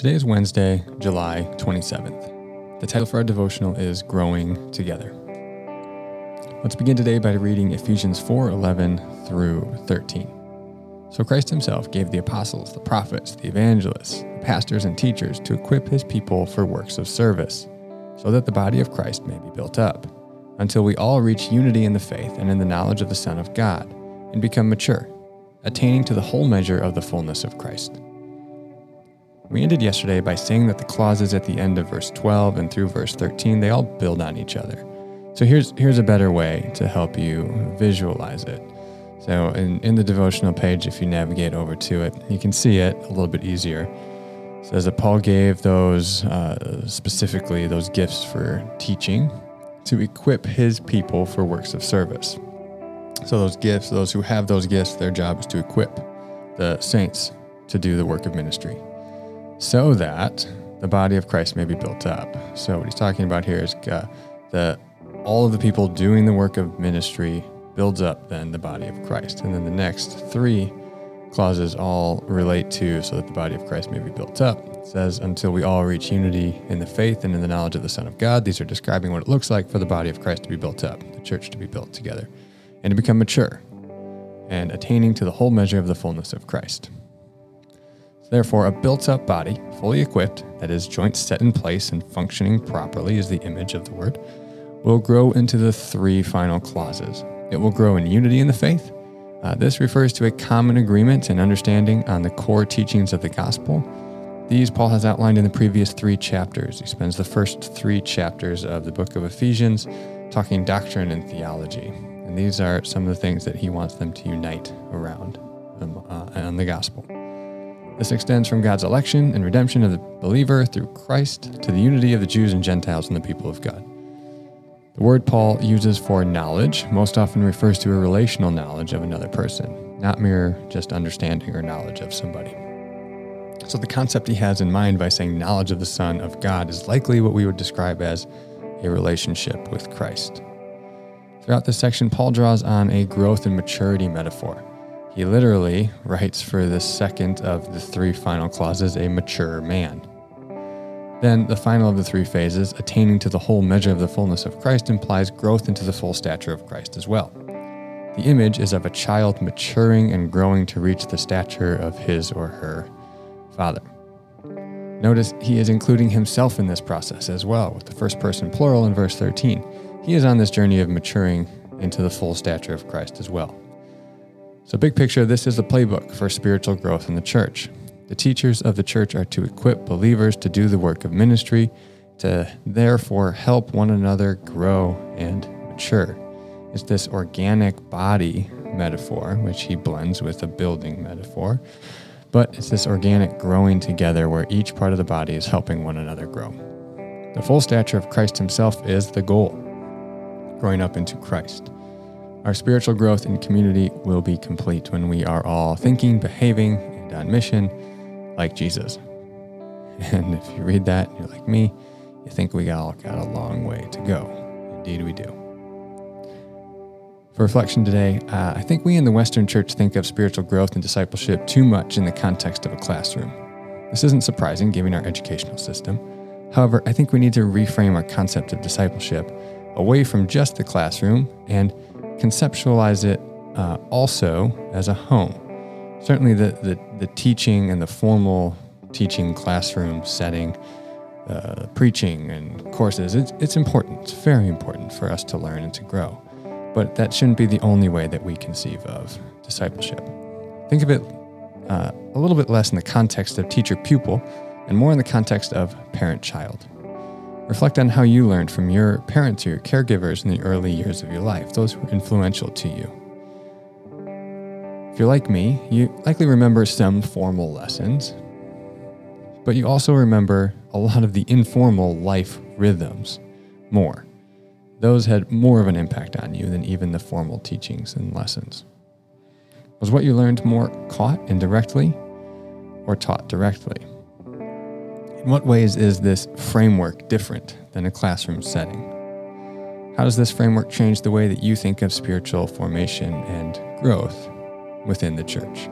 Today is Wednesday, July 27th. The title for our devotional is Growing Together. Let's begin today by reading Ephesians 4:11 through 13. So Christ himself gave the apostles, the prophets, the evangelists, the pastors and teachers to equip his people for works of service, so that the body of Christ may be built up, until we all reach unity in the faith and in the knowledge of the Son of God, and become mature, attaining to the whole measure of the fullness of Christ we ended yesterday by saying that the clauses at the end of verse 12 and through verse 13, they all build on each other. So here's here's a better way to help you visualize it. So in, in the devotional page, if you navigate over to it, you can see it a little bit easier. It says that Paul gave those uh, specifically those gifts for teaching to equip his people for works of service. So those gifts, those who have those gifts, their job is to equip the saints to do the work of ministry so that the body of Christ may be built up. So what he's talking about here is uh, that all of the people doing the work of ministry builds up then the body of Christ. And then the next three clauses all relate to so that the body of Christ may be built up. It says, until we all reach unity in the faith and in the knowledge of the Son of God. These are describing what it looks like for the body of Christ to be built up, the church to be built together, and to become mature and attaining to the whole measure of the fullness of Christ. Therefore, a built up body, fully equipped, that is, joints set in place and functioning properly is the image of the word, will grow into the three final clauses. It will grow in unity in the faith. Uh, this refers to a common agreement and understanding on the core teachings of the gospel. These Paul has outlined in the previous three chapters. He spends the first three chapters of the book of Ephesians talking doctrine and theology. And these are some of the things that he wants them to unite around uh, on the gospel. This extends from God's election and redemption of the believer through Christ to the unity of the Jews and Gentiles and the people of God. The word Paul uses for knowledge most often refers to a relational knowledge of another person, not mere just understanding or knowledge of somebody. So, the concept he has in mind by saying knowledge of the Son of God is likely what we would describe as a relationship with Christ. Throughout this section, Paul draws on a growth and maturity metaphor. He literally writes for the second of the three final clauses, a mature man. Then, the final of the three phases, attaining to the whole measure of the fullness of Christ, implies growth into the full stature of Christ as well. The image is of a child maturing and growing to reach the stature of his or her father. Notice he is including himself in this process as well, with the first person plural in verse 13. He is on this journey of maturing into the full stature of Christ as well. So, big picture, this is the playbook for spiritual growth in the church. The teachers of the church are to equip believers to do the work of ministry, to therefore help one another grow and mature. It's this organic body metaphor, which he blends with a building metaphor, but it's this organic growing together where each part of the body is helping one another grow. The full stature of Christ himself is the goal, growing up into Christ. Our spiritual growth in community will be complete when we are all thinking, behaving, and on mission like Jesus. And if you read that, you're like me, you think we all got a long way to go. Indeed, we do. For reflection today, uh, I think we in the Western Church think of spiritual growth and discipleship too much in the context of a classroom. This isn't surprising given our educational system. However, I think we need to reframe our concept of discipleship away from just the classroom and conceptualize it uh, also as a home. Certainly, the, the, the, teaching and the formal teaching classroom setting, uh, preaching and courses, it's, it's important. It's very important for us to learn and to grow. But that shouldn't be the only way that we conceive of discipleship. Think of it uh, a little bit less in the context of teacher pupil and more in the context of parent child. Reflect on how you learned from your parents or your caregivers in the early years of your life. Those were influential to you. If you're like me, you likely remember some formal lessons, but you also remember a lot of the informal life rhythms more. Those had more of an impact on you than even the formal teachings and lessons. Was what you learned more caught indirectly or taught directly? In what ways is this framework different than a classroom setting? How does this framework change the way that you think of spiritual formation and growth within the church?